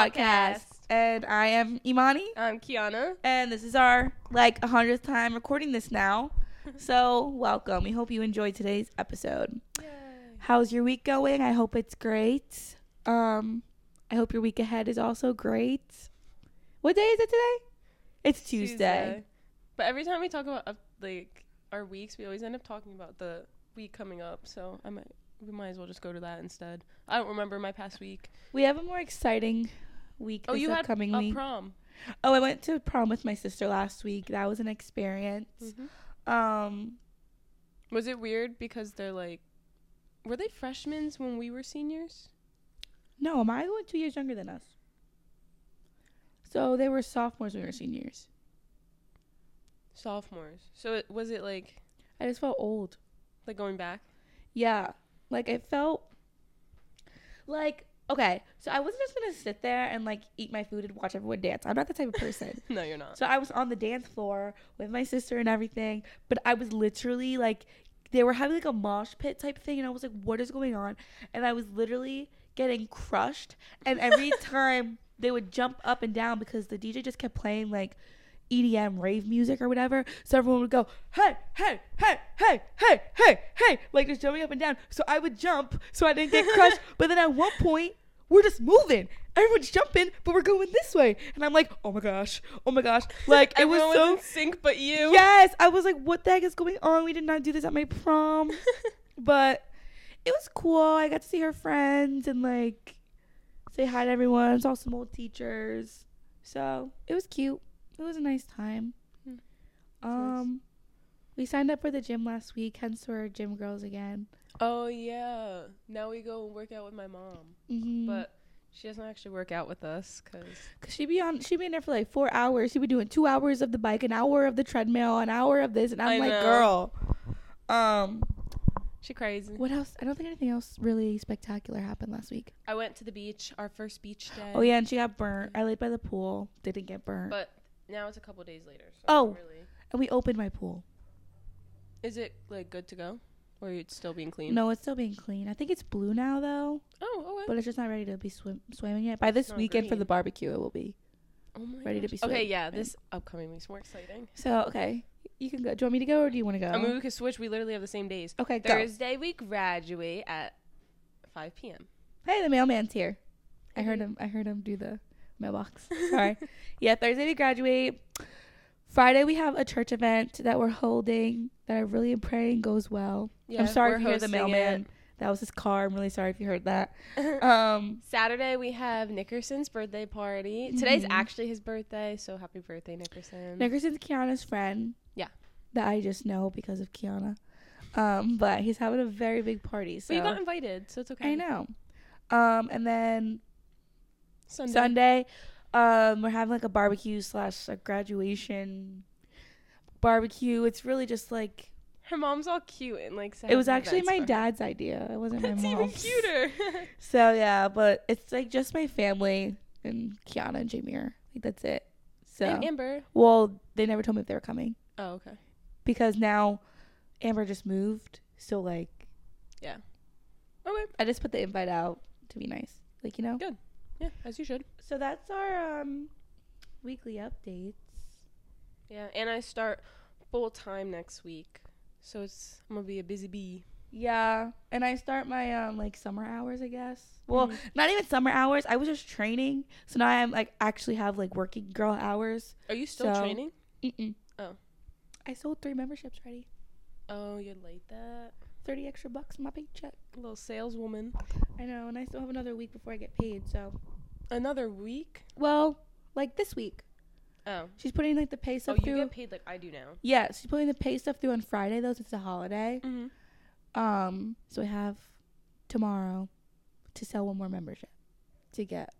podcast. And I am Imani. I'm Keana. And this is our like a 100th time recording this now. so, welcome. We hope you enjoyed today's episode. Yay. How's your week going? I hope it's great. Um I hope your week ahead is also great. What day is it today? It's Tuesday. But every time we talk about uh, like our weeks, we always end up talking about the week coming up. So I might we might as well just go to that instead. I don't remember my past week. We have a more exciting week Oh, you had upcoming a week. prom. oh, I went to prom with my sister last week. That was an experience. Mm-hmm. Um Was it weird because they're like, were they freshmen when we were seniors? No, Maya went two years younger than us. So they were sophomores when we were seniors. Sophomores. So it, was it like I just felt old. like going back? Yeah. Like it felt like okay, so I wasn't just gonna sit there and like eat my food and watch everyone dance. I'm not the type of person. no, you're not. so I was on the dance floor with my sister and everything, but I was literally like they were having like a mosh pit type thing and I was like, what is going on? And I was literally getting crushed and every time they would jump up and down because the DJ just kept playing like EDM rave music or whatever. So everyone would go, hey, hey, hey, hey, hey, hey, hey, like just jumping up and down. So I would jump so I didn't get crushed. but then at one point, we're just moving. Everyone's jumping, but we're going this way. And I'm like, oh my gosh, oh my gosh. Like it was so in sync, but you. Yes, I was like, what the heck is going on? We did not do this at my prom. but it was cool. I got to see her friends and like say hi to everyone. Saw some old teachers. So it was cute. It was a nice time. Hmm. Um we signed up for the gym last week, hence we're gym girls again. Oh yeah. Now we go and work out with my mom, Mm-hmm. but she doesn't actually work out with us because Cause she be on, she be in there for like four hours. She be doing two hours of the bike, an hour of the treadmill, an hour of this, and I'm I like, know. girl. Um, she crazy. what else? I don't think anything else really spectacular happened last week. I went to the beach, our first beach day. Oh yeah, and she got burnt. I laid by the pool, didn't get burnt, But now it's a couple days later. So Oh. really. and we opened my pool. Is it like good to go, or it's still being clean? No, it's still being clean. I think it's blue now though, Oh, oh okay. but it's just not ready to be swim swimming yet. By this weekend for the barbecue, it will be. oh my ready to gosh. be Okay, yeah. right. This upcoming week's more exciting. So okay, you can go. Do you want me to go or do you want to go? I mean, we could switch. We literally have the same days. okay, go. Thursday we graduate at 5 p.m. Hey, the mailman's here. I heard him. I heard him do the mailbox. Sorry. yeah, Thursday we graduate. Friday we have a church event that we're holding that I really am praying goes well. Yeah, I'm sorry if you heard the mailman. That was his car. I'm really sorry if you heard that. Um, Saturday we have Nickerson's birthday party. Today's Mhm. actually his birthday, so happy birthday, Nickerson. Nickerson's Keana's friend. Yeah. That I just know because of Keana. Um, but he's having a very big party. So but you got invited, so it's okay. I know. Um, and then Sunday. Sunday, um, we're having like a barbecue slash a graduation barbecue. It's really just like Her mom's all cute and like. it was actually my dad's idea. It wasn't my That's mom's. even cuter. So yeah, but it's like just my family and Keana and Jameer. Like that's it. So and Amber. well, they never told me if they were coming Oh, okay. because now Amber just moved. So like Yeah. Okay. I just put the invite out to be nice, like you know. Good. Yeah, as you should. So that's our um weekly updates. Yeah, and I start full time next week, so it's I'm gonna be a busy bee. Yeah, and I start my um like summer hours, I guess. Well, Mhm. not even summer hours. I was just training, so now I'm like actually have like working girl hours. Are you still So- training? Mm-mm. Oh. I sold three memberships already. Oh, you're late that. Thirty extra bucks in my paycheck. Little saleswoman. I know, and I still have another week before I get paid. So, Another week. well, like this week, Oh. she's putting like the pay Oh, stuff you through. get paid like I do now. yeah, she's putting the pay stuff through on Friday though, since it's a holiday. Mm-hmm. Um, so I have tomorrow to sell one more membership to get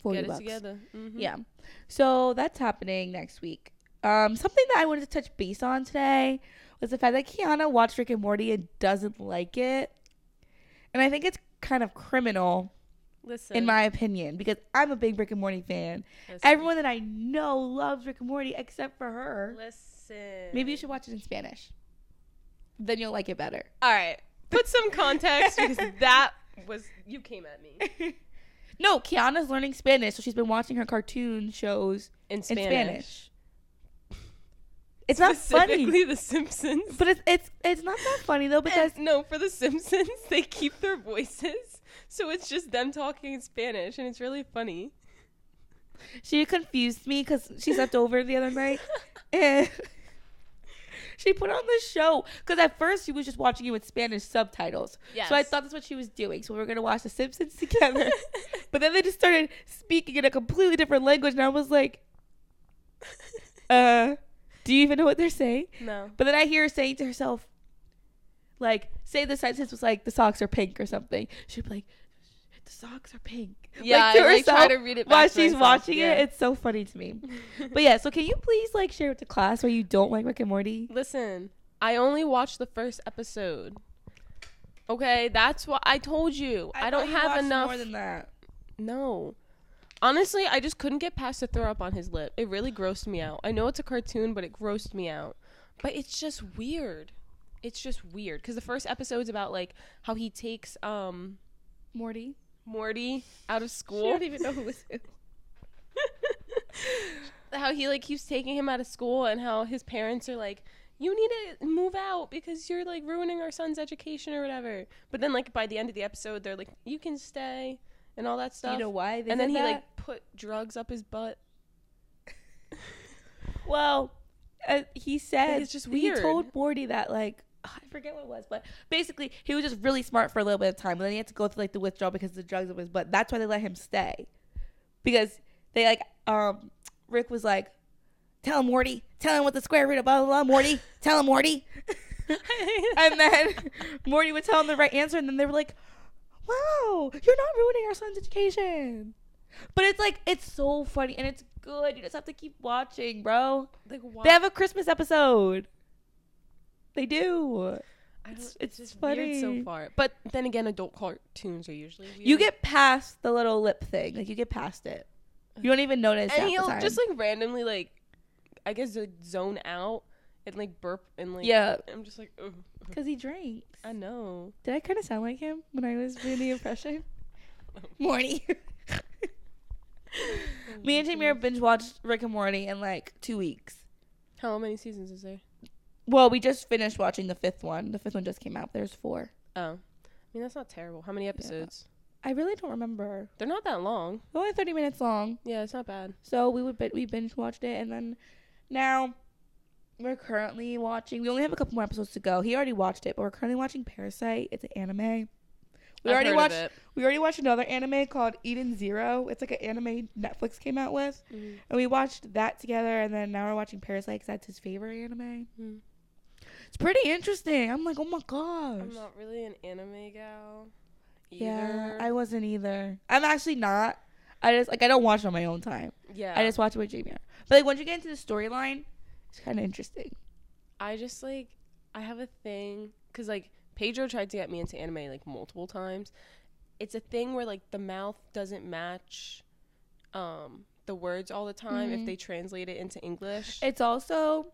forty Get it bucks. together. Mm-hmm. Yeah. So that's happening next week. Um, something that I wanted to touch base on today was the fact that Keana watched Rick and Morty and doesn't like it. And I think it's kind of criminal, Listen. in my opinion, because I'm a big Rick and Morty fan. listen. Everyone that I know loves Rick and Morty except for her. Listen. Maybe you should watch it in Spanish. Then you'll like it better. All right. Put some context because that was you came at me. No, Keana's learning Spanish, so she's been watching her cartoon shows In in Spanish. Spanish. It's not funny, Specifically The Simpsons. but it's it's it's not that funny though because And no, for The Simpsons, they keep their voices. So it's just them talking in Spanish, and it's really funny. she confused me because she slept over the other night and she put on the show because at first she was just watching it with Spanish subtitles. So I thought that's what she was doing. So we were gonna watch The Simpsons together, but then they just started speaking in a completely different language, and I was like, "Uh, do you even know what they're saying?" No. But then I hear her saying to herself, like, say the sentence was like, the socks are pink or something. She'd be like, the socks are pink. Yeah, to I like try to read it While she's myself, watching yeah. it, it's so funny to me. but yeah, so can you please like share with the class why you don't like Rick and Morty? Listen, I only watched the first episode. Okay, that's what I told you. I, don't have enough. more than that. no. Honestly, I just couldn't get past the throw up on his lip. It really grossed me out. I know it's a cartoon, but it grossed me out. But it's just weird. It's just weird because the first episode's about like how he takes um Morty. Morty out of She school. don't even know who was who. how he like keeps taking him out of school and how his parents are like you need to move out because you're like ruining our son's education or whatever but then like by the end of the episode they're like you can stay and all that stuff you know why? They and then he that? like put drugs up his butt Well, uh, he said it's just He told Morty that like I forget what it was, but basically he was just really smart for a little bit of time, but then he had to go through like the withdrawal because of the drugs of his butt. That's why they let him stay, because they like um Rick was like, "Tell him Morty, tell him what the square root of blah blah blah, Morty, tell him Morty," and then Morty would tell him the right answer, and then they were like, "Wow, you're not ruining our son's education." But it's like it's so funny and it's good. You just have to keep watching, bro. like why They have a Christmas episode. They do. It's- it's, it's just weird so far but then again adult cartoons are usually weird You get past the little lip thing. Like you get past it. You don't even notice and he'll just like randomly like i guess like, zone out and like burp and like yeah, i'm just like because he drinks. i know Did I kind of sound like him when I was doing the impression? Morty. Me and Tamir mm-hmm. binge watched Rick and Morty in like two weeks. How many seasons is there? Well, we just finished watching the fifth one. The fifth one just came out. There's four. Oh, I mean that's not terrible. How many episodes? I really don't remember. They're not that long. They're only 30 minutes long. Yeah, it's not bad. So we would we binge watched it, and then now we're currently watching. We only have a couple more episodes to go. He already watched it, but we're currently watching Parasyte. It's an anime. We I've already watched. We already watched another anime called Eden Zero. It's like an anime Netflix came out with, Mm. and we watched that together. And then now we're watching Parasyte because that's his favorite anime. Mm. It's pretty interesting. I'm like, oh my gosh. I'm not really an anime gal. yeah, I wasn't either. I'm actually not. I just like I don't watch it on my own time. yeah. I just watch it with Jamie. But like once you get into the storyline, it's kind of interesting. I just like I have a thing because like Pedro tried to get me into anime like multiple times. It's a thing where like the mouth doesn't match um the words all the time Mhm. if they translate it into English. It's also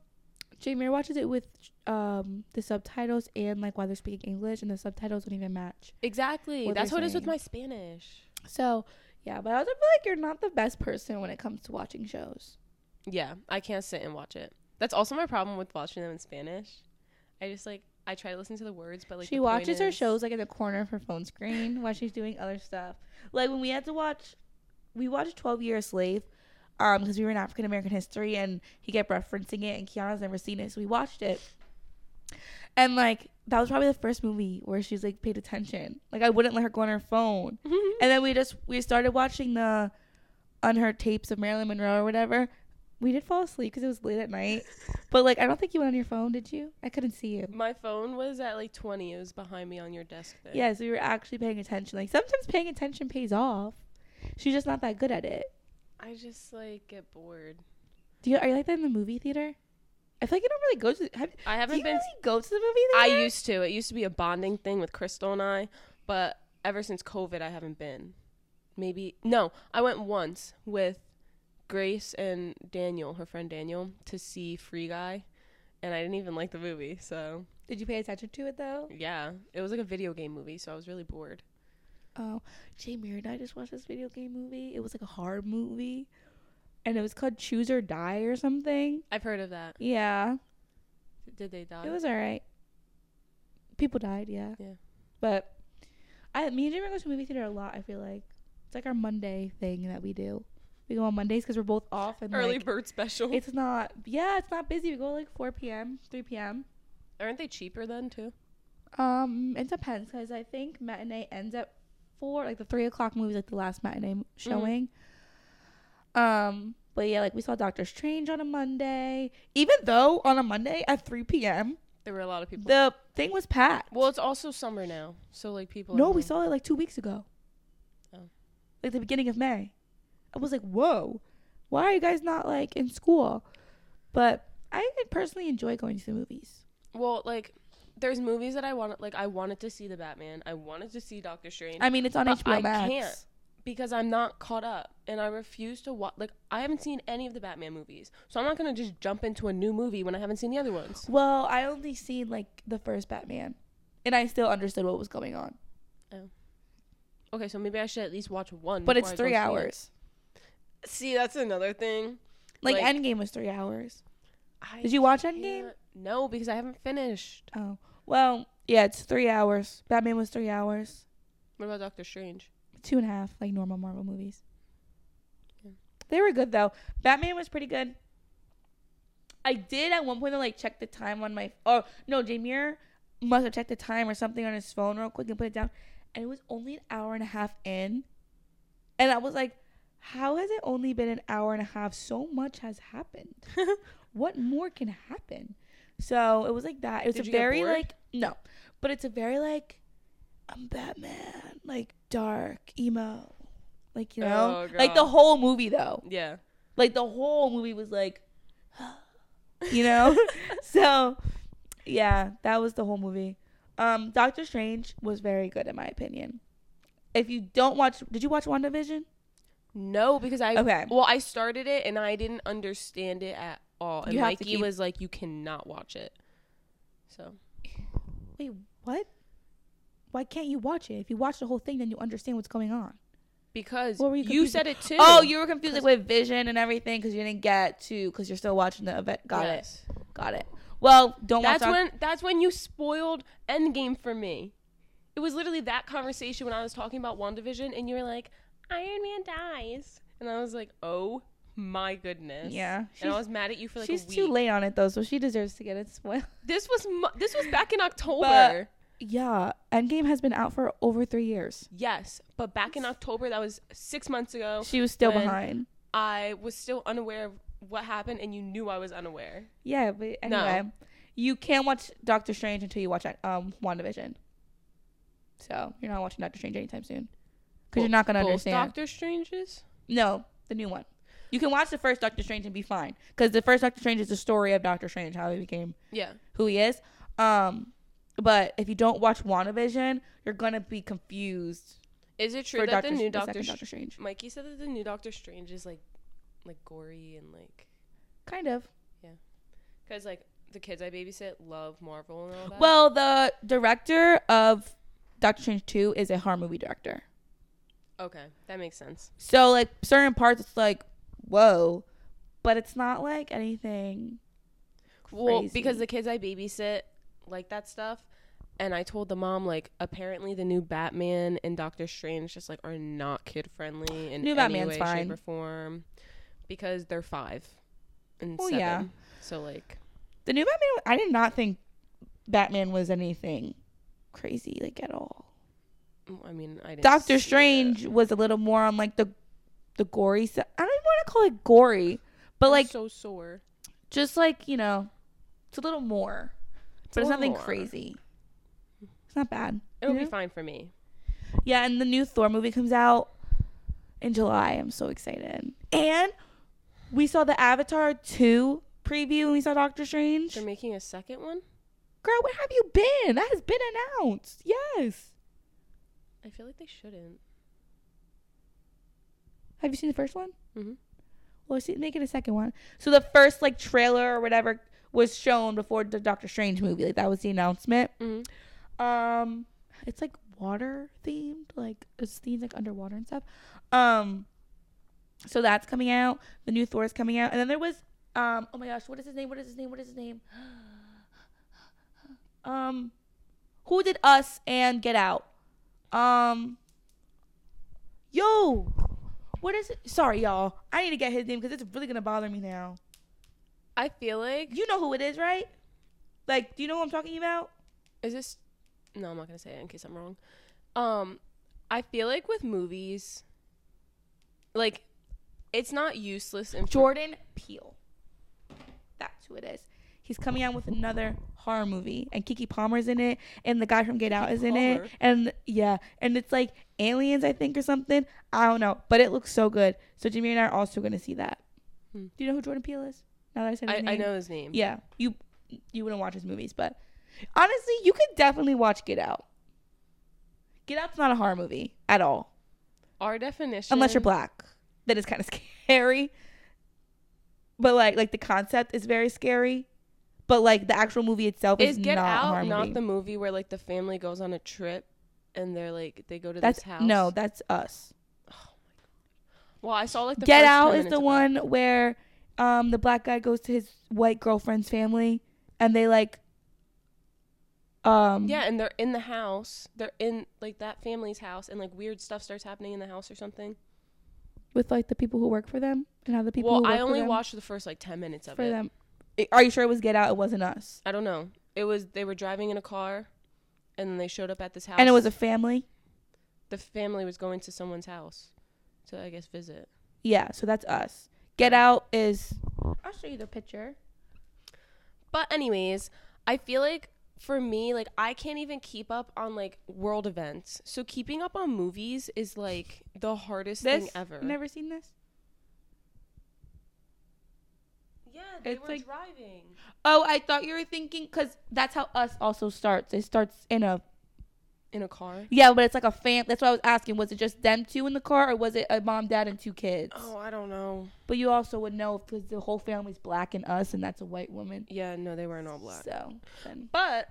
Jamie watches it with um the subtitles and like while they're speaking English and the subtitles don't even match. exactly. what That's what it is with my Spanish. So yeah, but I also feel like you're not the best person when it comes to watching shows. Yeah, I can't sit and watch it. That's also my problem with watching them in Spanish. I just like I try to listen to the words, but like she watches her shows like in the corner of her phone screen while she's doing other stuff. Like when we had to watch, we watched Twelve Years a Slave, um, because we were in African American history and he kept referencing it and Keana's never seen it, so we watched it. And like that was probably the first movie where she's like paid attention. Like I wouldn't let her go on her phone. And then we just we started watching the unheard tapes of Marilyn Monroe or whatever. We did fall asleep because it was late at night. But like I don't think you went on your phone, did you? I couldn't see you. My phone was at like 20. It was behind me on your desk there. Yes, yeah, so we were actually paying attention. Like sometimes paying attention pays off. She's just not that good at it. I just like get bored. Do you are you like that in the movie theater? I feel like you don't really go to. Have, I haven't you been really go to the movie theater. I used to. It used to be a bonding thing with Crystal and I, but ever since COVID, I haven't been. Maybe no, I went once with Grace and Daniel, her friend Daniel, to see Free Guy, and I didn't even like the movie. So Did you pay attention to it though? yeah, it was like a video game movie, so I was really bored. Oh, Jamie and I just watched this video game movie. It was like a horror movie, and it was called Choose or Die or something. I've heard of that. Yeah, Did they die? it was alright. People died, yeah. Yeah. But I, me and Jamie go to movie theater a lot. I feel like it's like our Monday thing that we do. We go on Mondays because we're both off and early like, bird special. it's not. Yeah, it's not busy. We go like 4 p.m., 3 p.m. Aren't they cheaper then too? Um, it depends because I think matinee ends at four. Like the three o'clock movie is like the last matinee m- showing. Um, but yeah, like we saw Doctor Strange on a Monday. Even though on a Monday at three p.m. There were a lot of people. the thing was packed. well, it's also summer now, so like people. are no, we home. saw it like two weeks ago. Oh. Like the beginning of May. I was like, whoa, why are you guys not like in school? But I personally enjoy going to the movies. Well, like, there's movies that I wanted. Like, I wanted to see the Batman. I wanted to see Doctor Strange. I mean, it's on But HBO I Max. can't. because I'm not caught up and I refuse to watch. Like, I haven't seen any of the Batman movies, so I'm not gonna just jump into a new movie when I haven't seen the other ones. Well, I only seen like the first Batman, and I still understood what was going on. Oh. Okay, so maybe I should at least watch one. But it's before I go three hours. See, that's another thing. Like, Like- Endgame was three hours. I Did you watch Endgame? No, because I haven't finished. Oh, well, yeah, it's three hours. Batman was three hours, What about Doctor Strange? two and a half, like normal Marvel movies. Yeah. They were good though. Batman was pretty good. I did at one point to like check the time on my. Oh no, Jameer must have checked the time or something on his phone real quick and put it down, and it was only an hour and a half in, and I was like, "How has it only been an hour and a half? So much has happened. what more can happen?" So it was like that. It was Did a very like no, but it's a very like I'm Batman, like dark emo, like you know, Oh, like the whole movie though. Yeah. Like the whole movie was like, you know. so yeah, that was the whole movie. Um, Doctor Strange was very good in my opinion. If you don't watch, did you watch WandaVision? No, because I Okay. well, I started it and I didn't understand it at all. And You have Mikey keep- was like, "You cannot watch it." So Wait, what? Why can't you watch it? If you watch the whole thing, then you understand what's going on. because What were you you, said it too. Oh, you were confused with Vision and everything because you didn't get to because you're still watching the event. Got Yes. it. Got it. Well, don't That's watch. when that's when you spoiled Endgame for me. It was literally that conversation when I was talking about WandaVision and you were like, Iron Man dies. And I was like, Oh my goodness. Yeah, And I was mad at you for like She's a week. too late on it though, so she deserves to get it spoiled. This was mu- this was back in October. Yeah, Endgame has been out for over three years. yes, but back in October, that was six months ago. She was still behind. I was still unaware of what happened, and you knew I was unaware. Yeah, but No. anyway, you can't watch Doctor Strange until you watch um WandaVision. So you're not watching Doctor Strange anytime soon because you're not gonna understand. Doctor Stranges. No, the new one. You can watch the first Doctor Strange and be fine because the first Doctor Strange is the story of Doctor Strange, how he became Yeah. who he is. Um, but if you don't watch WandaVision, you're gonna be confused Is it true that Doctor the new the Doctor, Sh- Doctor Strange. Mikey said that the new Doctor Strange is like, like gory and like, Kind of. Yeah, because like the kids I babysit love Marvel and all that. Well, the director of Doctor Strange 2 is a horror movie director. okay, that makes sense. So, like, certain parts, it's like, whoa. But it's not like anything. Well, because the kids I babysit like that stuff, and I told the mom like apparently the new Batman and Doctor Strange just like are not kid friendly in New any Batman's way, fine. shape, or form, because they're five and Well, seven. yeah. So like, The new Batman, I did not think Batman was anything crazy, like, at all. I mean, I Doctor it. Strange was a little more on, like, the the gory side. I don't even want to call it gory, but, I'm like, so sore. just like, you know, it's a little more. It's but it's nothing more. crazy. It's not bad. It'll you be fine for me. Yeah, and the new Thor movie comes out in July. I'm so excited. And we saw the Avatar 2 preview and we saw Doctor Strange. They're making a second one. Girl, where have you been? That has been announced. Yes. I feel like they shouldn't. Have you seen the first one? Mm-hmm. Well, see, make it a second one. So the first like trailer or whatever was shown before the Doctor Strange movie. Like that was the announcement. hmm Um, it's like water themed, like it's themed like underwater and stuff. Um, so that's coming out. The new Thor is coming out, and then there was um, oh my gosh, what is his name? What is his name? What is his name? um, who did Us and Get Out? Um, yo, what is it? Sorry, y'all. I need to get his name because it's really gonna bother me now. I feel like You know who it is, right? Like, do you know who I'm talking about? is this no i'm not gonna say it in case i'm wrong um i feel like with movies like it's not useless in Jordan Peele. That's who it is. He's coming out with another horror movie, and Keke Palmer's in it, and the guy from Get Out Keke is in Palmer? it, and yeah, and it's like aliens, I think, or something. I don't know, but it looks so good. So Jimmy and I are also gonna see that. Hmm. Do you know who Jordan Peele is? Now that I said his I, name, I know his name Yeah, you you wouldn't watch his movies, but honestly, you could definitely watch Get Out. Get Out's not a horror movie at all, our definition unless you're black. That is kind of scary. But like like the concept is very scary. But like the actual movie itself is, is get not a horror out not the movie where like the family goes on a trip and they're like they go to that's this house no, that's us. well i saw like the Get Out is the one where um the black guy goes to his white girlfriend's family and they like um yeah and they're in the house they're in like that family's house and like weird stuff starts happening in the house or something with like the people who work for them and how the people well i for only watched the first like 10 minutes of for it them. Are you sure it was Get Out? It wasn't us. i don't know it was they were driving in a car and then they showed up at this house And it was a family. the family was going to someone's house to i guess visit Yeah, so that's us. Get Out is I'll show you the picture. But anyways, I feel like for me, like I can't even keep up on like world events. So keeping up on movies is like the hardest This thing ever. Never seen this? Yeah, they It's were like- driving. Oh, I thought you were thinking because that's how us also starts. It starts in a In a car. yeah, but it's like a fam. That's what I was asking. Was it just them two in the car, or was it a mom, dad, and two kids? Oh, I don't know. But you also would know because the whole family's black and us, and that's a white woman. Yeah, no, they weren't all black. So then, But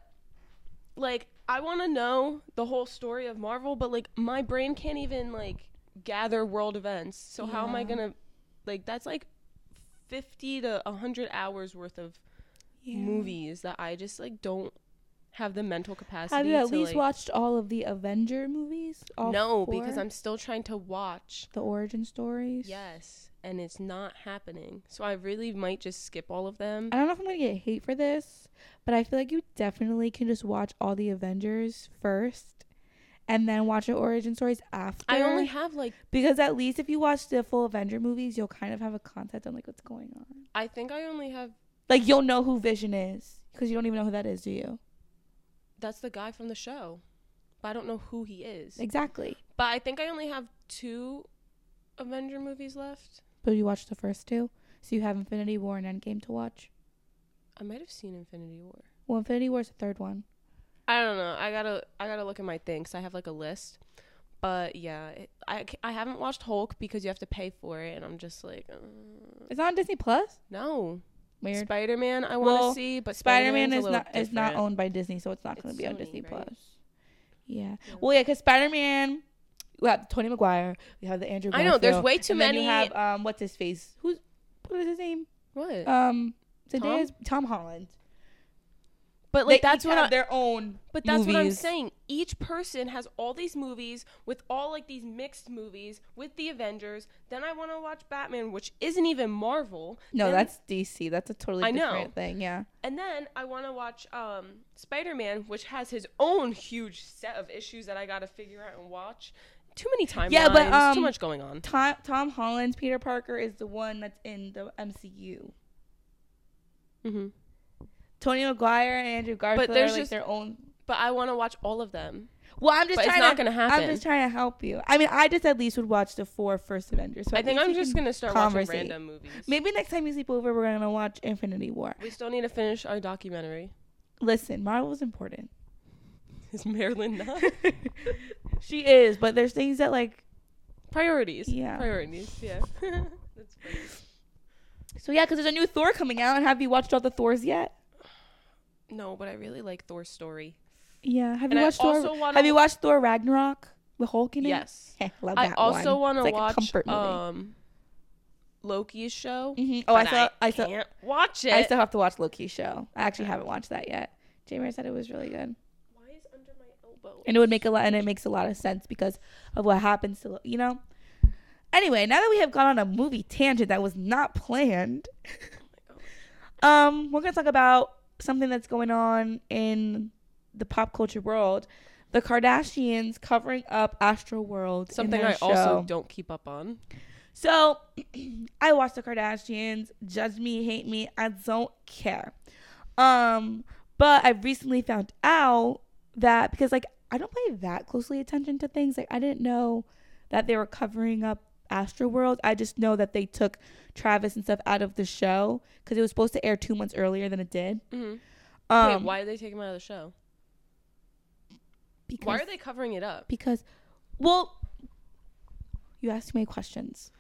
like I want to know the whole story of Marvel, but like my brain can't even like gather world events. So how am I going to like that's like 50 to 100 hours worth of yeah. movies that I just like don't have the mental capacity Have you at to least like, watched all of the Avenger movies? No, four? because I'm still trying to watch. the origin stories. Yes, and it's not happening. So I really might just skip all of them. I don't know if I'm gonna get hate for this, but I feel like you definitely can just watch all the Avengers first, and then watch the origin stories after. I only have like because at least if you watch the full Avenger movies, you'll kind of have a concept on like what's going on. I think I only have Like you'll know who Vision is because you don't even know who that is, do you? that's the guy from the show. But I don't know who he is. Exactly. But I think I only have two Avenger movies left. But you watched the first two, so you have Infinity War and Endgame to watch. I might have seen Infinity War. Well, Infinity War is the third one. I don't know. I gotta I gotta look at my things. I have like a list. But yeah, it, I, c- I haven't watched Hulk because you have to pay for it, and I'm just like, uh, It's on Disney Plus. no. Weird. Spider Man, I want to Well, see, but Spider Man is little not is not owned by Disney, so it's not going to be on Disney right? Plus. Yeah. Yeah. Well, yeah, because Spider Man, we have Tony Maguire, we have the Andrew. I know, there's way too and then many- You have um, what's his face? Who's what is his name? What? Um, today is Tom Holland. But like They that's each what I, their own. But that's what I'm saying. Each person has all these movies with all like these mixed movies with the Avengers. Then I want to watch Batman, which isn't even Marvel. No, Then- that's DC. That's a totally I know. different thing. Yeah. And then I want to watch um, Spider Man, which has his own huge set of issues that I got to figure out and watch. Too many timelines. Yeah, but, there's too um, much going on. Tom Tom Holland's Peter Parker is the one that's in the MCU. hmm Tony Maguire and Andrew Garfield but there's are like just- their own. But I want to watch all of them. Well, I'm just But it's trying not to. gonna happen. I'm just trying to help you. I mean, I just at least would watch the four first Avengers. So I think I'm just gonna start conversate. watching random movies. Maybe next time you sleep over, we're gonna watch Infinity War. we still need to finish our documentary. Listen, Marvel's important. Is Marilyn not? she is, but there's things that like. Priorities. Yeah. Priorities. Yeah. That's funny. So yeah, because there's a new Thor coming out, and have you watched all the Thors yet? No, but I really like Thor's story. Yeah. Have And you I watched Thor? wanna- Have you watched Thor Ragnarok with Hulk in it? Yes. Heh, love that I also want to like watch um Loki's show. Mhm. Oh, I saw. I, saw. can't watch it. I still have to watch Loki's show. I actually haven't watched that yet. Jamie said it was really good, Why is under my elbow? and it would make a lot, and it makes a lot of sense because of what happens to you know. Anyway, now that we have gone on a movie tangent that was not planned, um, we're gonna talk about something that's going on in the pop culture world. The Kardashians covering up Astroworld. in Something I also don't keep up on. So I watch the Kardashians. Judge me, hate me, I don't care. Um, but I recently found out that because like I don't pay that closely attention to things. Like I didn't know that they were covering up Astroworld. I just know that they took Travis and stuff out of the show because it was supposed to air two months earlier than it did. hmm Um, Wait, why did they take him out of the show? Because, Why are they covering it up? Because, well, you asked me questions.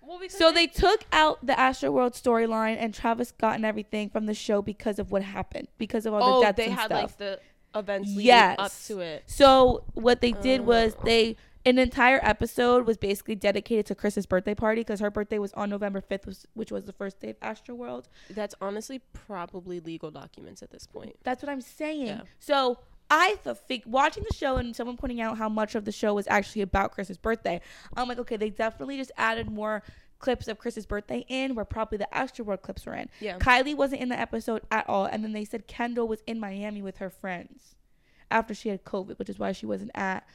Well, So they took out the Astroworld storyline and Travis Scott and everything from the show because of what happened, because of all oh the deaths they and had stuff. like the events leading Yes. up to it. so what they did was Oh. they an entire episode was basically dedicated to Kris's birthday party because her birthday was on November fifth, which was the first day of Astroworld. That's honestly probably legal documents at this point. That's what I'm saying. Yeah. So I th- think watching the show and someone pointing out how much of the show was actually about Kris's birthday, I'm like, okay, they definitely just added more clips of Kris's birthday in where probably the Astroworld clips were in. Yeah. Kylie wasn't in the episode at all, and then they said Kendall was in Miami with her friends after she had COVID, which is why she wasn't at.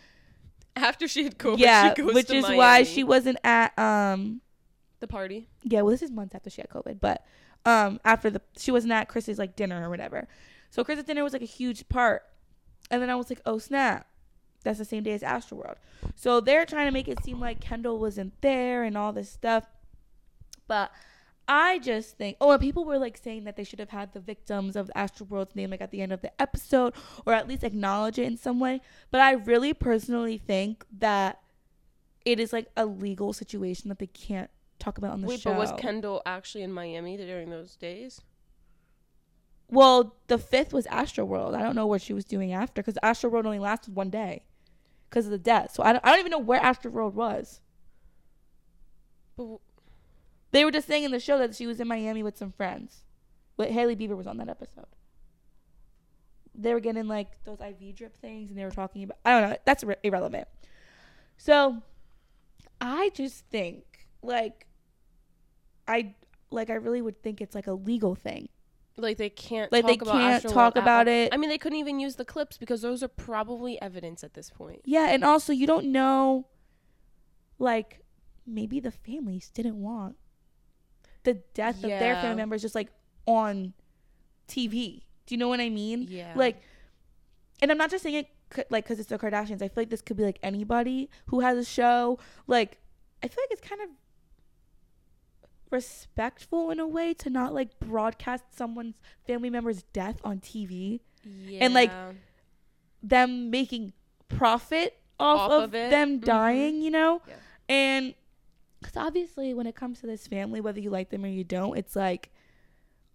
After she had COVID, yeah, she goes which is why she wasn't at. Um, the party. yeah, well, this is months after she had COVID, but um, after the she wasn't at Kris's like dinner or whatever. So Kris's dinner was like a huge part, and then I was like, oh snap, that's the same day as Astroworld. So they're trying to make it seem like Kendall wasn't there and all this stuff, but I just think, oh, and people were like saying that they should have had the victims of the Astroworld's name like at the end of the episode, or at least acknowledge it in some way. But I really personally think that it is like a legal situation that they can't talk about on the Wait, show. Wait, but was Kendall actually in Miami during those days? Well, the fifth was Astroworld. I don't know what she was doing after because Astroworld only lasted one day because of the death. So I don't, I don't even know where Astroworld was. But They were just saying in the show that she was in Miami with some friends. But Hailey Bieber was on that episode. They were getting like those IV drip things and they were talking about. I don't know. That's ir- irrelevant. So I just think like I like I really would think it's like a legal thing. like they can't Like, talk they about can't talk about all. it. I mean, they couldn't even use the clips because those are probably evidence at this point. Yeah, and also you don't know like maybe the families didn't want the death of their family members just like on TV. Do you know what I mean? Yeah. Like and I'm not just saying it like cuz it's the Kardashians. I feel like this could be like anybody who has a show. Like I feel like it's kind of respectful in a way to not like broadcast someone's family member's death on TV yeah. and, like, them making profit off, Off of, of them Mhm. dying, you know? Yeah. And because obviously, when it comes to this family, whether you like them or you don't, it's like,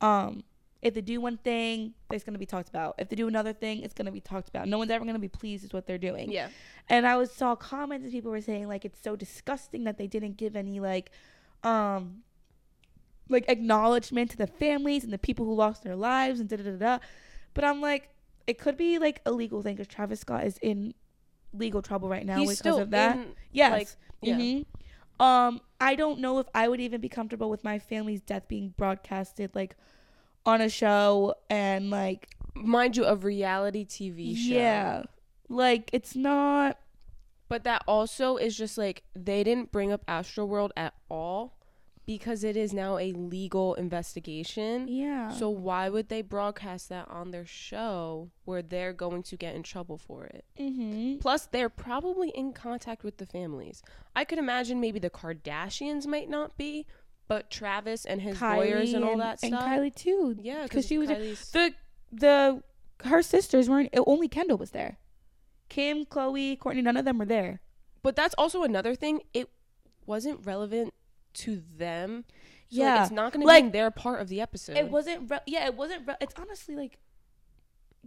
um, if they do one thing, it's gonna be talked about. If they do another thing, it's gonna be talked about. No one's ever gonna be pleased with what they're doing. yeah. And I was saw comments and people were saying like it's so disgusting that they didn't give any like, um, like acknowledgement to the families and the people who lost their lives and da da da da. But I'm like, it could be like a legal thing because Travis Scott is in legal trouble right now He's because of that. in, yes. like, yeah. Mhm. Um, I don't know if I would even be comfortable with my family's death being broadcasted like on a show and like mind you, a reality TV show. yeah, like it's not. But that also is just like they didn't bring up Astroworld at all because it is now a legal investigation. Yeah. So why would they broadcast that on their show where they're going to get in trouble for it? Mm-hmm. Plus, they're probably in contact with the families. I could imagine maybe the Kardashians might not be, but Travis and his lawyers and all that and stuff. Kylie too. Yeah, because she was- Kylie's, The the her sisters weren't. Only Kendall was there. Kim, Khloé, Kourtney, none of them were there. but that's also another thing. It wasn't relevant to them. So like, Yeah. it's not going to Like, be their part of the episode. It wasn't. Re- yeah, it wasn't. Re- it's honestly like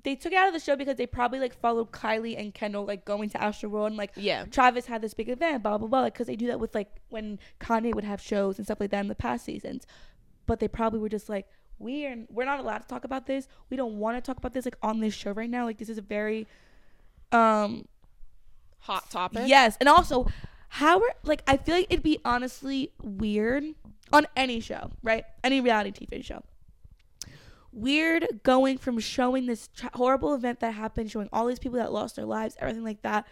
they took it out of the show because they probably like followed Kylie and Kendall like going to Astroworld and like Yeah. Travis had this big event, blah blah blah, like because they do that with like when Kanye would have shows and stuff like that in the past seasons. But they probably were just like, we are we're not allowed to talk about this. We don't want to talk about this like on this show right now. Like this is a very, um, Hot topic. yes, and also how are like I feel like it'd be honestly weird on any show, right? Any reality TV show. Weird going from showing this tra- horrible event that happened, showing all these people that lost their lives, everything like that,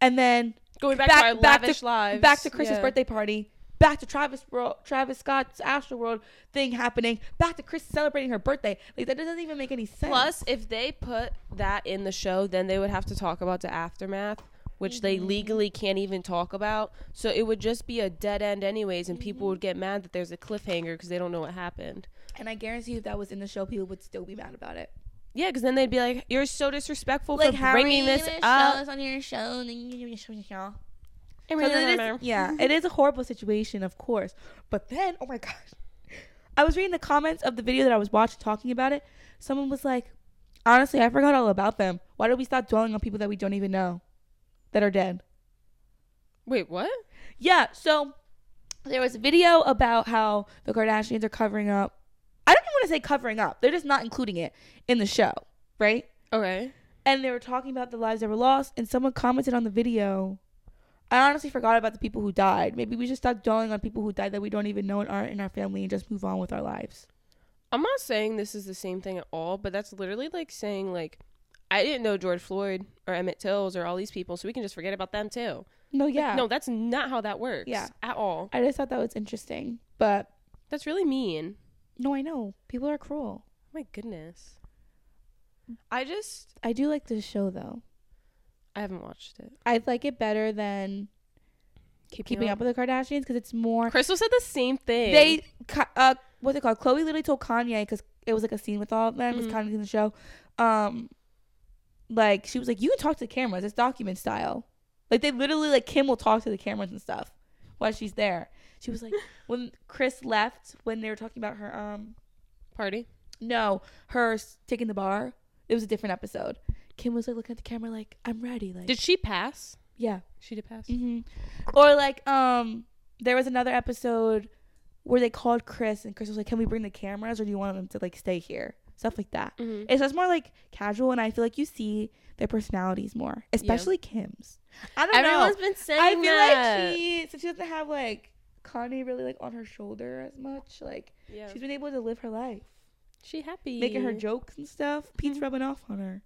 and then Going back, Back- to our back to- lavish lives. back to Kris's Yeah. birthday party, back to Travis World, Travis Scott's Astroworld thing happening, back to Kris celebrating her birthday. Like that doesn't even make any sense. Plus, if they put that in the show, then they would have to talk about the aftermath, which they Mm-hmm. legally can't even talk about. So it would just be a dead end, anyways, and people Mm-hmm. would get mad that there's a cliffhanger because they don't know what happened. and I guarantee you, if that was in the show, people would still be mad about it. Yeah, because then they'd be like, "You're so disrespectful Like for bringing this up." show on your show? And then you your show. 'Cause Because it is- yeah, it is a horrible situation, of course. But then, oh my gosh, I was reading the comments of the video that I was watching talking about it. Someone was like, "Honestly, I forgot all about them. Why did we stop dwelling on people that we don't even know that are dead?" Wait, what? Yeah, so there was a video about how the Kardashians are covering up. I don't even want to say covering up. They're just not including it in the show, right? Okay. And they were talking about the lives that were lost, and someone commented on the video. I honestly forgot about the people who died. Maybe we should stop dwelling on people who died that we don't even know and aren't in our family and just move on with our lives. I'm not saying this is the same thing at all, but that's literally like saying like, I didn't know George Floyd or Emmett Tills or all these people, so we can just forget about them too. No, yeah. No, that's not how that works. Yeah. At all. I just thought that was interesting. But That's really mean. no, I know. People are cruel. My goodness. I just I do like this show, though. I haven't watched it. I like it better than Keeping Up with the Kardashians because it's more. Crystal said the same thing. they uh what's it called khloé literally told kanye because it was like a scene with all of them because Mhm. kanye's in the show um like she was like you can talk to the cameras it's document style like they literally like kim will talk to the cameras and stuff while she's there she was like when kris left when they were talking about her um party. no her taking the bar it was a different episode kim was like looking at the camera like i'm ready like Did she pass? yeah She did pass. Mm-hmm. Or like um there was another episode where they called Kris and Kris was like, "Can we bring the cameras or do you want them to like stay here?" Stuff like that. Mhm. It's just more like casual, and I feel like you see their personalities more, especially Kim's. I don't Everyone's know. Everyone's been saying I feel that. like she since she doesn't have like Kanye really like on her shoulder as much. Like yeah. she's been able to live her life, she happy. making her jokes and stuff. Pete's Mhm. rubbing off on her.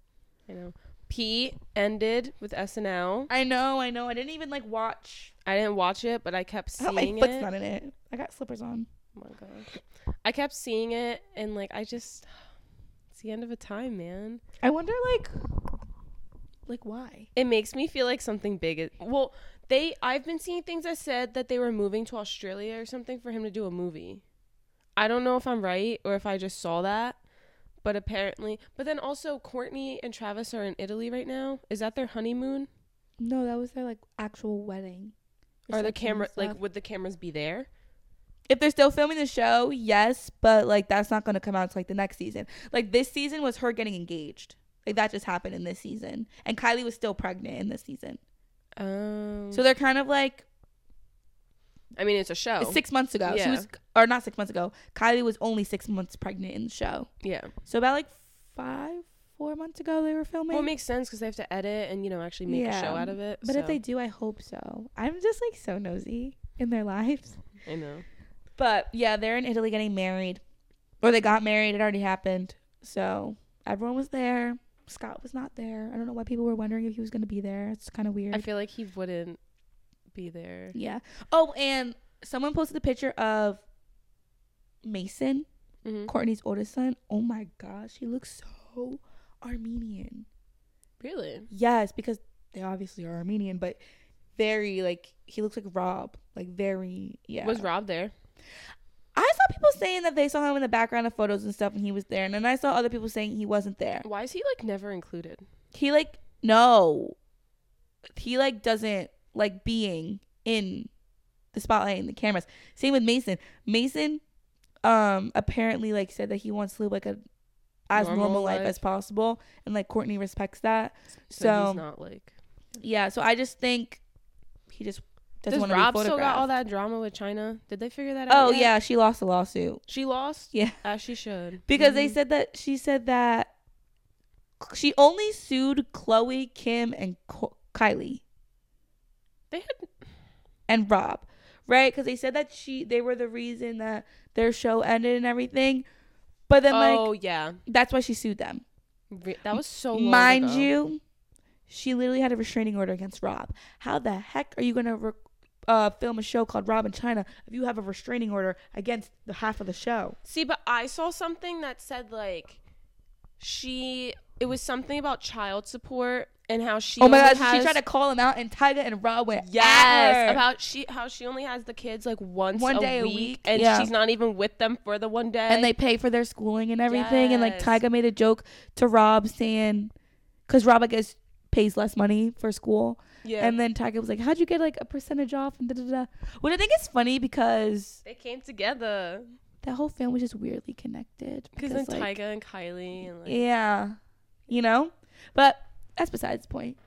I know. Pete ended with SNL. I know, I know. I didn't even like watch. I didn't watch it, but I kept hope my seeing foot's it. not in it. I got slippers on. Oh my god. I kept seeing it and like I just the end of a time, man. I wonder like like why? It makes me feel like something big is well, they I've been seeing things that said that they were moving to Australia or something for him to do a movie. I don't know if I'm right or if I just saw that. But apparently but then also Kourtney and Travis are in Italy right now. Is that their honeymoon? No, that was their like actual wedding. Are the camera like would the cameras be there? If they're still filming the show, yes, but like that's not gonna come out till like the next season. Like this season was her getting engaged. Like that just happened in this season, and Kylie was still pregnant in this season. Um So they're kind of like I mean it's a show. it's six months ago. She was, or not six months ago. Kylie was only six months pregnant in the show. yeah. So about like five, four months ago they were filming. Well, it makes sense because they have to edit and you know actually make a show out of it. but if they do, I hope so. I'm just like so nosy in their lives. I know. But yeah, they're in Italy getting married. Or they got married, it already happened. So everyone was there. Scott was not there. I don't know why people were wondering if he was gonna be there. It's kinda weird. I feel like he wouldn't be there. yeah. Oh, and someone posted a picture of Mason, hmm Kourtney's oldest son. Oh my gosh, he looks so Armenian. Really? Yes, because they obviously are Armenian, but very like he looks like Rob. Like very yeah. Was Rob there? I saw people saying that they saw him in the background of photos and stuff and he was there. And then I saw other people saying he wasn't there. Why is he like never included? He like no. He like doesn't like being in the spotlight and the cameras. Same with Mason. Mason um apparently like said that he wants to live like a as normal, Normal life. life. as possible, and like Kourtney respects that. So, So, he's not like. yeah, so I just think he just doesn't Does want to Rob be still got all that drama with Chyna? Did they figure that out? oh yet? yeah, she lost the lawsuit she lost. Yeah. as she should. because they Mhm. said that she said that she only sued Khloé, Kim, and Ko- Kylie they had and Rob, right? Because they said that she they were the reason that their show ended and everything. But then oh like yeah, that's why she sued them. That was so Mind ago. you, she literally had a restraining order against Rob. How the heck are you gonna re- uh, film a show called Rob in Chyna if you have a restraining order against the half of the show? See, but I saw something that said like she. It was something about child support and how she. oh my god, has, she tried to call him out, and Tyga and Rob went at Yes, her. about she how she only has the kids like once One a day a week, week, and yeah. she's not even with them for the one day. and they pay for their schooling and everything. And like Tyga made a joke to Rob saying, because Rob I guess pays less money for school, yeah, and then Tyga was like, "How'd you get like a percentage off?" And da da da. Which I think is funny because they came together that whole family just weirdly connected. because then like, Tyga and Kylie and like. yeah, you know. But that's besides the point.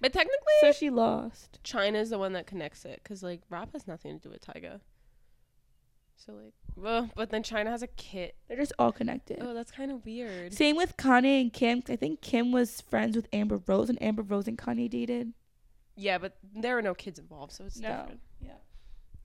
But technically, So she lost. Chyna's the one that connects it because like rap has nothing to do with Tyga. So like, well, but then Chyna has a kit. They're just all connected. Oh, that's kind of weird. Same with Kanye and Kim. I think Kim was friends with Amber Rose, and Amber Rose and Kanye dated. Yeah, but there are no kids involved, so it's No. different. Yeah.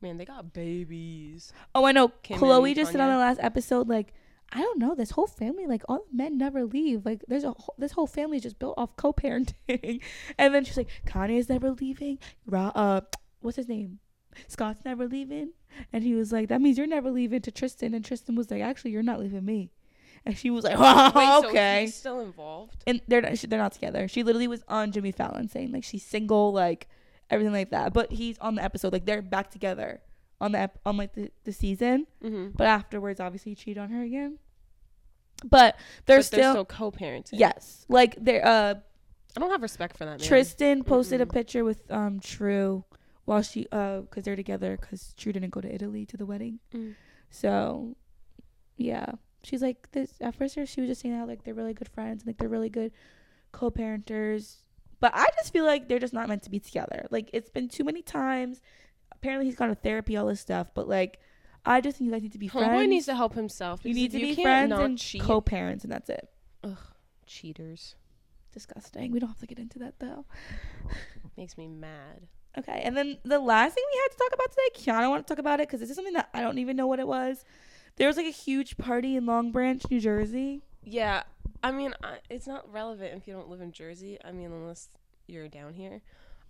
Man, they got babies. Oh, I know. Kim Khloé and just said on the last episode, like, I don't know. This whole family, like, all the men never leave. Like, there's a whole, this whole family is just built off co-parenting. and then she's like, Kanye's never leaving. Ra- uh, what's his name? Scott's never leaving. And he was like, that means you're never leaving to Tristan. And Tristan was like, actually, you're not leaving me. And she was like, oh, Wait, okay. so he's still involved? and they're not, they're not together. She literally was on Jimmy Fallon saying like she's single, like everything like that. But he's on the episode, like they're back together on the ep- on like the, the season. Mm-hmm. But afterwards, obviously, he cheated on her again. But they're but still, they're still co-parenting. yes, like they're uh I don't have respect for that man. Tristan posted a Mm-mm. picture with um True while she uh because they're together because True didn't go to Italy to the wedding. Mm. So yeah, she's like this. At first, she was just saying how like they're really good friends and like they're really good co-parenters. But I just feel like they're just not meant to be together. Like it's been too many times. Apparently, he's gone to therapy, all this stuff. But like, I just think you guys need to be friends. Homeboy needs to help himself. you need to you be friends and cheat. co-parents, and that's it. Ugh cheaters Disgusting. We don't have to get into that though. makes me mad. Okay, and then the last thing we had to talk about today, Keana wanted to talk about it because this is something that I don't even know what it was. There was like a huge party in Long Branch, New Jersey. Yeah, I mean, I, it's not relevant if you don't live in Jersey. I mean, unless you're down here.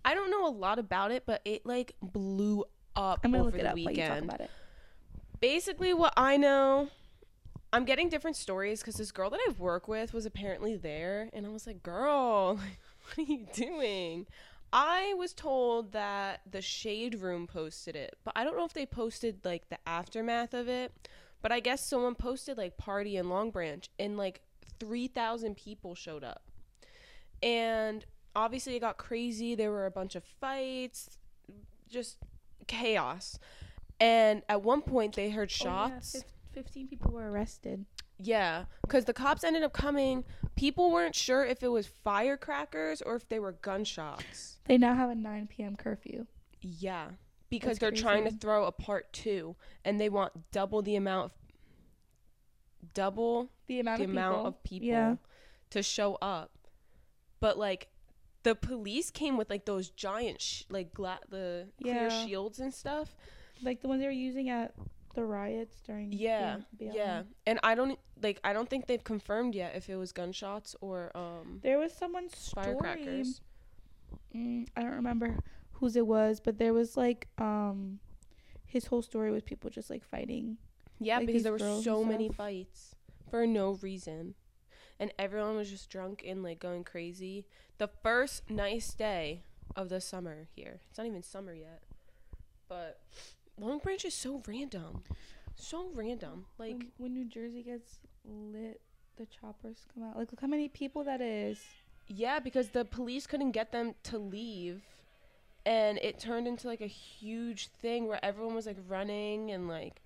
I don't know a lot about it, but it like blew up I'm gonna over look it the up while you talk weekend. about it. Basically, what I know, I'm getting different stories because this girl that I work with was apparently there, and I was like, "Girl, what are you doing?" I was told that the Shade Room posted it, but I don't know if they posted like the aftermath of it. But I guess someone posted like party in Long Branch, and like 3,000 people showed up. And obviously, it got crazy. There were a bunch of fights, just chaos. And at one point, they heard Oh, yeah, shots. Fifteen people were arrested. Yeah, because the cops ended up coming. People weren't sure if it was firecrackers or if they were gunshots. They now have a 9 p.m. curfew. Yeah, because That's they're trying to throw a part two, and they want double the amount of double The amount the of amount people. of people Yeah. to show up. But like the police came with like those giant sh- like gla- the clear shields and stuff. Like the ones they were using at the riots during. Yeah. BLM. Yeah. And I don't like I don't think they've confirmed yet if it was gunshots or um There was someone's story. firecrackers. Mm, I don't remember whose it was, but there was like um, his whole story was people just like fighting. Yeah, like because there were so many fights for no reason. And everyone was just drunk and like going crazy. The first nice day of the summer here. It's not even summer yet. But Long Branch is so random. So random. Like when, when New Jersey gets lit, the choppers come out. Like look how many people that is. yeah, because the police couldn't get them to leave. And it turned into like a huge thing where everyone was like running and like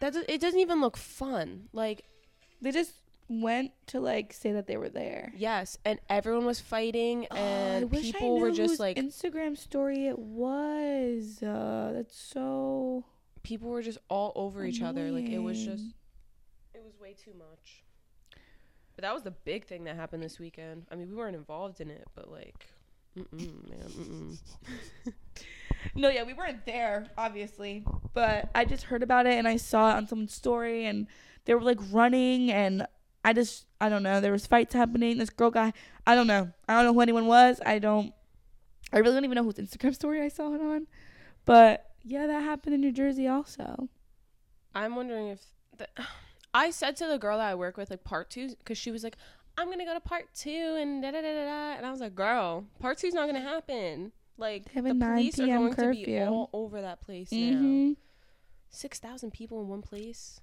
that do- it doesn't even look fun. Like They just went to like say that they were there. Yes, and everyone was fighting, Oh, I and wish I people were just like Instagram story it was. Uh, that's so people were just all over each other. Like it was just it was way too much. But that was the big thing that happened this weekend. I mean, we weren't involved in it, but like, mm-mm, man, mm-mm. No, yeah, we weren't there, obviously, but I just heard about it and I saw it on someone's story and they were like running and I just I don't know. There was fights happening. This girl guy, I don't know. I don't know who anyone was. I don't. I really don't even know whose Instagram story I saw it on, but yeah, that happened in New Jersey also. I'm wondering if the, I said to the girl that I work with like part two because she was like, I'm gonna go to part two and da da da da da, and I was like, girl, part two's not gonna happen. Like the 9 police are going to be curfew. all over that place. Mm-hmm. Six thousand people in one place.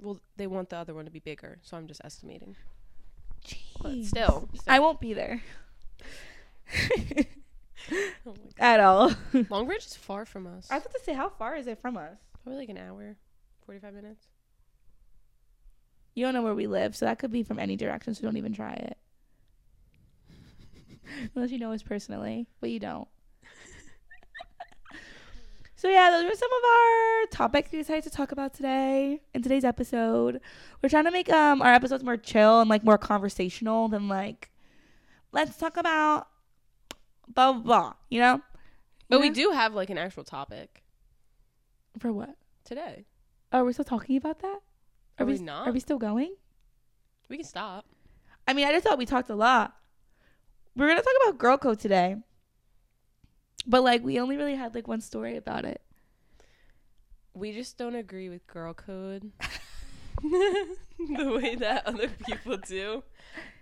Well, they want the other one to be bigger, so I'm just estimating. But still, I won't be there Oh at all. Long Bridge is far from us. I was about to say, how far is it from us? Probably like an hour, forty-five minutes. You don't know where we live, so that could be from any direction. So don't even try it, unless you know us personally, but you don't. so yeah, those were some of our topics we decided to talk about today in today's episode. We're trying to make um our episodes more chill and like more conversational than like let's talk about blah blah blah. You know? But You we know? do have like an actual topic for what? today. Oh, are we still talking about that? Are we s- not? Are we still going? We can stop. I mean, I just thought we talked a lot. We're gonna talk about girl code today, but like we only really had like one story about it. We just don't agree with girl code the way that other people do.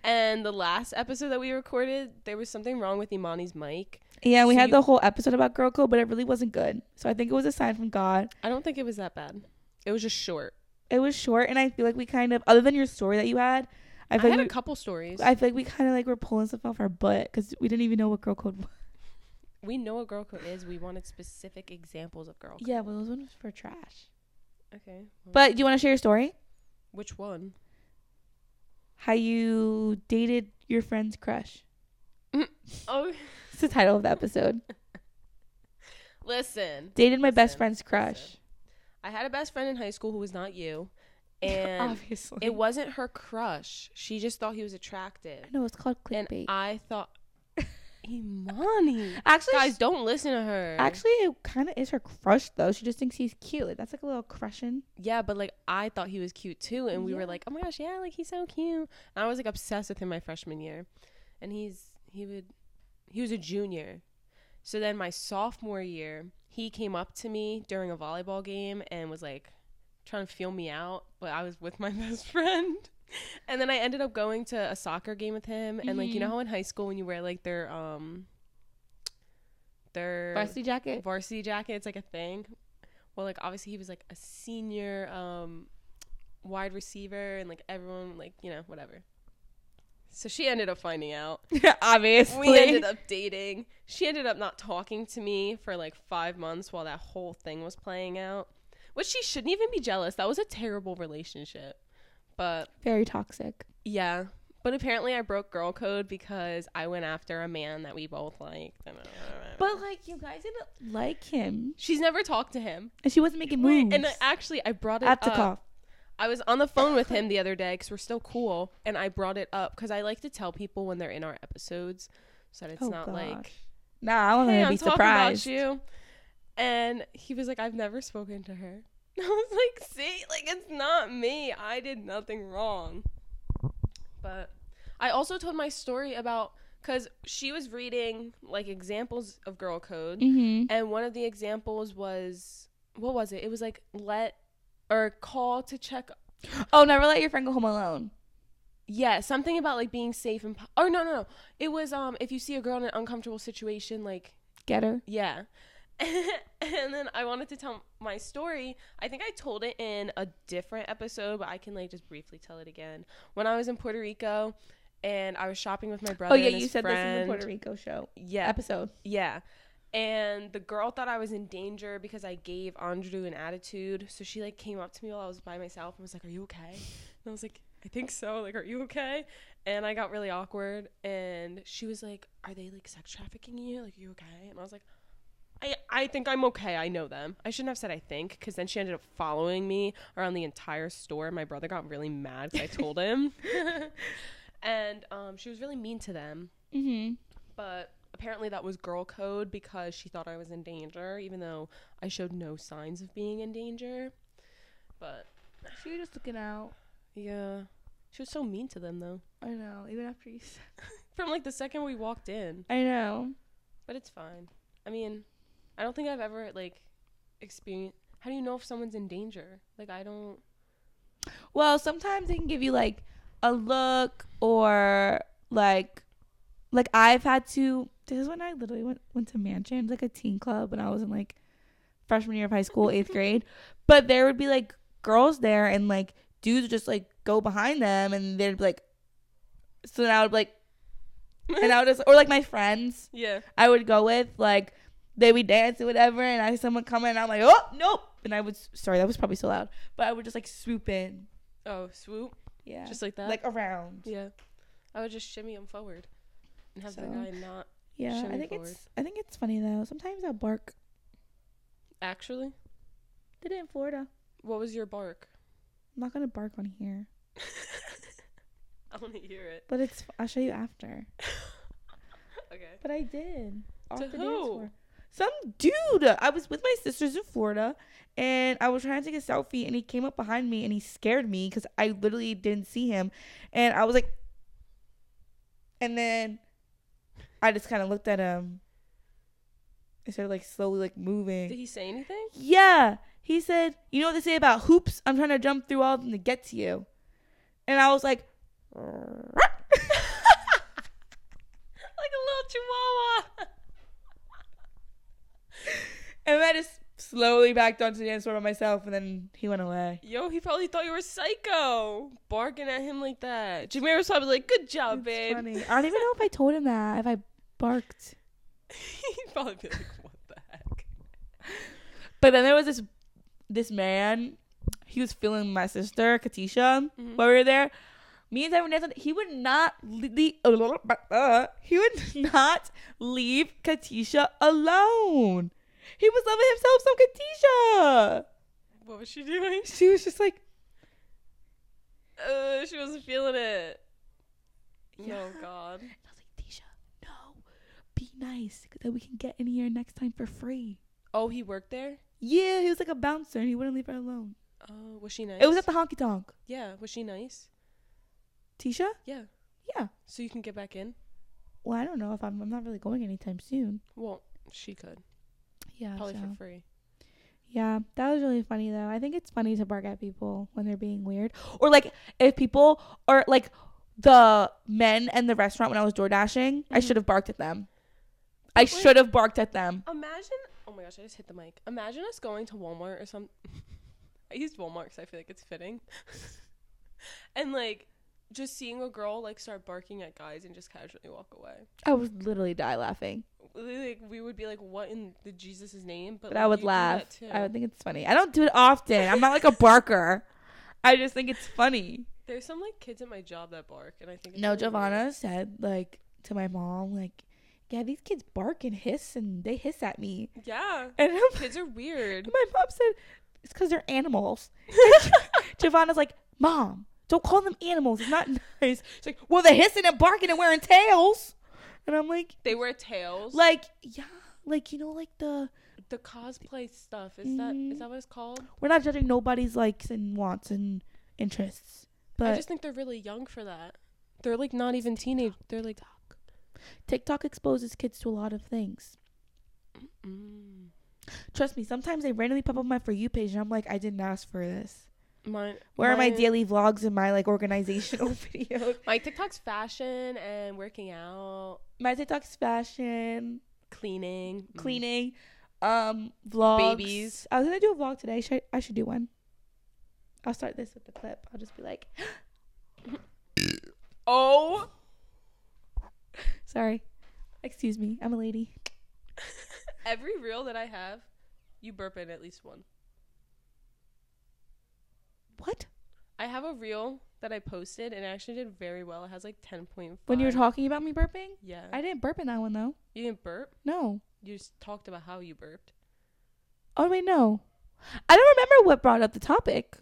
And the last episode that we recorded, there was something wrong with Imani's mic. Yeah, we So had you- the whole episode about girl code, but it really wasn't good. So I think it was a sign from God. I don't think it was that bad. It was just short. It was short, and I feel like we kind of, other than your story that you had, I I, feel had like a couple stories. I feel like we kind of like were pulling stuff off our butt because we didn't even know what girl code was. we know what girl code is. We wanted specific examples of girl code. Yeah, well, those ones for trash. Okay. well, But do you want to share your story? which one? How you dated your friend's crush? Mm, oh, It's the title of the episode. listen. Dated my best friend's crush. listen. I had a best friend in high school who was not you. And Obviously. it wasn't her crush. She just thought he was attractive. I know it's called And clickbait. I thought, Imani. actually, Guys, don't listen to her. actually, it kind of is her crush though. She just thinks he's cute. Like that's like a little crushing. yeah, but like I thought he was cute too, and we were like, oh my gosh, yeah, like he's so cute. And I was like obsessed with him my freshman year, and he's he would he was a junior, so then my sophomore year he came up to me during a volleyball game and was like trying to feel me out, but I was with my best friend. And then I ended up going to a soccer game with him, and like you know Mhm. how in high school when you wear like their um their Varsity jacket. varsity jacket it's like a thing well like obviously he was like a senior um wide receiver and like everyone like you know whatever so she ended up finding out Obviously. we ended up dating she ended up not talking to me for like five months while that whole thing was playing out which she shouldn't even be jealous that was a terrible relationship but Very toxic. yeah but apparently i broke girl code because i went after a man that we both liked uh, But like you guys didn't like him, she's never talked to him and she wasn't making moves. And I, actually, I brought it have to up. cough. I was on the phone with him the other day because we're still cool, and I brought it up because I like to tell people when they're in our episodes, so that it's Oh, not like, gosh. Nah, I want "Hey, to I'm be talking surprised. about you." And he was like, "I've never spoken to her." I was like, "See, like it's not me. I did nothing wrong." But I also told my story about because she was reading like examples of girl code, Mm-hmm. and one of the examples was what was it? It was like let or call to check. Oh, never let your friend go home alone. Yeah, something about like being safe and. po- Or no, no, no. It was um if you see a girl in an uncomfortable situation, like Get her. yeah. and then I wanted to tell my story. I think I told it in a different episode, but I can like just briefly tell it again. When I was in Puerto Rico, and I was shopping with my brother. Oh yeah, you said this in the Puerto Rico show Yeah, episode. Yeah. And the girl thought I was in danger because I gave Andrew an attitude. So she like came up to me while I was by myself and was like, "Are you okay?" And I was like, I think so. Like, are you okay? And I got really awkward. And she was like, Are they like sex trafficking you? Like, are you okay? And I was like, I, I think I'm okay. I know them. I shouldn't have said I think because then she ended up following me around the entire store. My brother got really mad because I told him. and um, she was really mean to them. Mm-hmm. But apparently that was girl code because she thought I was in danger, even though I showed no signs of being in danger. But She was just looking out. yeah, she was so mean to them though. I know. Even after you said. From like the second we walked in, I know. but it's fine. I mean, I don't think I've ever like experienced. How do you know if someone's in danger? Like I don't. Well, sometimes they can give you like a look or like like I've had to this is when I literally went went to Mansion, like a teen club when I was in like freshman year of high school, eighth grade. But there would be like girls there and like dudes would just like go behind them and they'd be like so then I would be like and I would just or like my friends Yeah. I would go with like they would dance or whatever and I someone come in and I'm like, Oh nope and I would sorry, that was probably so loud. But I would just like swoop in. Oh, swoop. Yeah. Just like that. like around. yeah. I would just shimmy them forward, and have the guy not Yeah, I think forward. it's I think it's funny though. Sometimes I bark. actually. Did it in Florida. What was your bark? I'm not gonna bark on here, I want to hear it. but it's I'll show you after. Okay. But I did. Off To who? Some dude. I was with my sisters in Florida, and I was trying to take a selfie, and he came up behind me, and he scared me because I literally didn't see him, and I was like, and then I just kind of looked at him. I started like slowly like moving. Did he say anything? Yeah. He said, You know what they say about hoops? I'm trying to jump through all of them to get to you. And I was like, Like a little chihuahua. And I just slowly backed onto the dance floor by myself, and then he went away. Yo, he probably thought you were psycho, barking at him like that. Jameer was probably like, "Good job, It's babe." funny. I don't even know if I told him that, if I barked. He'd probably be like, "What the heck?" But then there was this this man. He was filming my sister, Katisha, Mhm. while we were there. Me and Devin danced. He would not leave. Uh, he would not leave Katisha alone. He was loving himself some Katisha. What was she doing? She was just like, Uh, she wasn't feeling it. Yeah. No, God. I was like, Tisha, no, be nice, that we can get in here next time for free. Oh, he worked there. Yeah, he was like a bouncer, and he wouldn't leave her alone. Oh, was she nice? It was at the honky tonk. yeah. Was she nice? Tisha? Yeah. Yeah. So you can get back in. Well, I don't know if I'm. I'm not really going anytime soon. Well, she could Yeah. probably so- for free. Yeah, that was really funny though. I think it's funny to bark at people when they're being weird, or like if people are like the men in the restaurant when I was door dashing. I Mhm. should have barked at them. I But, should have barked at them. Imagine. Oh my gosh, I just hit the mic. Imagine us going to Walmart or some. I used Walmart because I feel like it's fitting. and like, just seeing a girl like start barking at guys and just casually walk away. I would literally die laughing, Like we would be like, "What in the Jesus' name?" but like, I would laugh. I would think it's funny. I don't do it often. I'm not like a barker. I just think it's funny. There's some like kids at my job that bark, and I think it's No, really weird. Giovanna said like to my mom like, yeah, these kids bark and hiss and they hiss at me, Yeah, and I'm kids are weird. My mom said it's because they're animals. Giovanna's like, Mom, don't call them animals. It's not nice. She's like, Well, they're hissing and barking and wearing tails. And I'm like, They wear tails. like, yeah, like you know, like the the cosplay stuff is that Mhm. is that what it's called? we're not judging nobody's likes and wants and interests, but I just think they're really young for that. They're like not even teenage. They're like. TikTok exposes kids to a lot of things. Mm. Trust me, sometimes they randomly pop up on my for you page and I'm like, I didn't ask for this. My, Where are my my- daily vlogs and my like organizational videos? My TikTok's fashion and working out, My TikTok's fashion, cleaning, mm. cleaning, um, vlogs. Babies. I was gonna do a vlog today. Should I, I should do one. I'll start this with the clip. I'll just be like, Oh, sorry, excuse me, I'm a lady. every reel that I have, you burp in at least one. What? I have a reel that I posted, and it actually did very well. It has like ten point five. When you were talking about me burping, yeah, I didn't burp in that one though. you didn't burp. No. You just talked about how you burped. Oh wait, no. I don't remember what brought up the topic.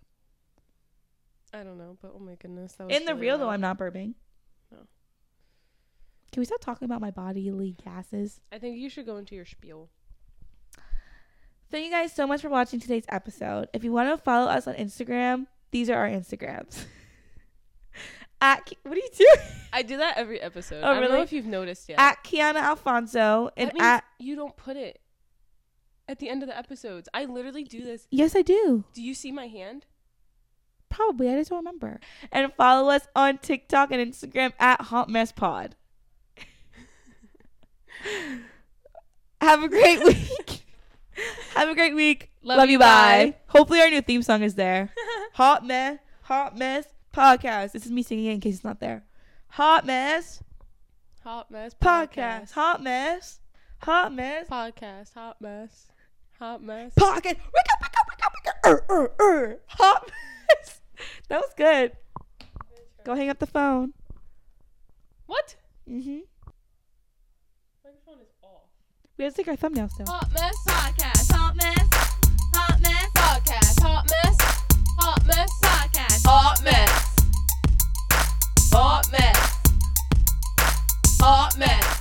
I don't know, but oh my goodness, that was In the really real though. I'm not burping. No. Can we stop talking about my bodily gases? I think you should go into your spiel. Thank you guys so much for watching today's episode. If you want to follow us on Instagram, these are our Instagrams. At what are you doing? I do that every episode. Oh, I don't know if you've noticed yet. At Keana Alfonso and at you don't put it at the end of the episodes. I literally do this. yes, I do. Do you see my hand? Probably. I just don't remember. And follow us on TikTok and Instagram at Hot Mess Pod. Have a great week. Have a great week. Love you, Bye. Hopefully our new theme song is there. Hot Mess, Hot Mess Podcast. This is me singing it in case it's not there. Hot Mess Hot mess Podcast. Hot Mess. Hot Mess Podcast. Hot mess. Hot mess. Podcast. Wake up, wake up, wake up, wake up. Er, er, er. Hot Mess. That was good. Go hang up the phone. What? Mm-hmm. We have to take our thumbnails down. Hot mess podcast. Hot mess. Hot mess podcast. Hot mess. Hot mess podcast. Hot mess. Hot mess. Hot mess.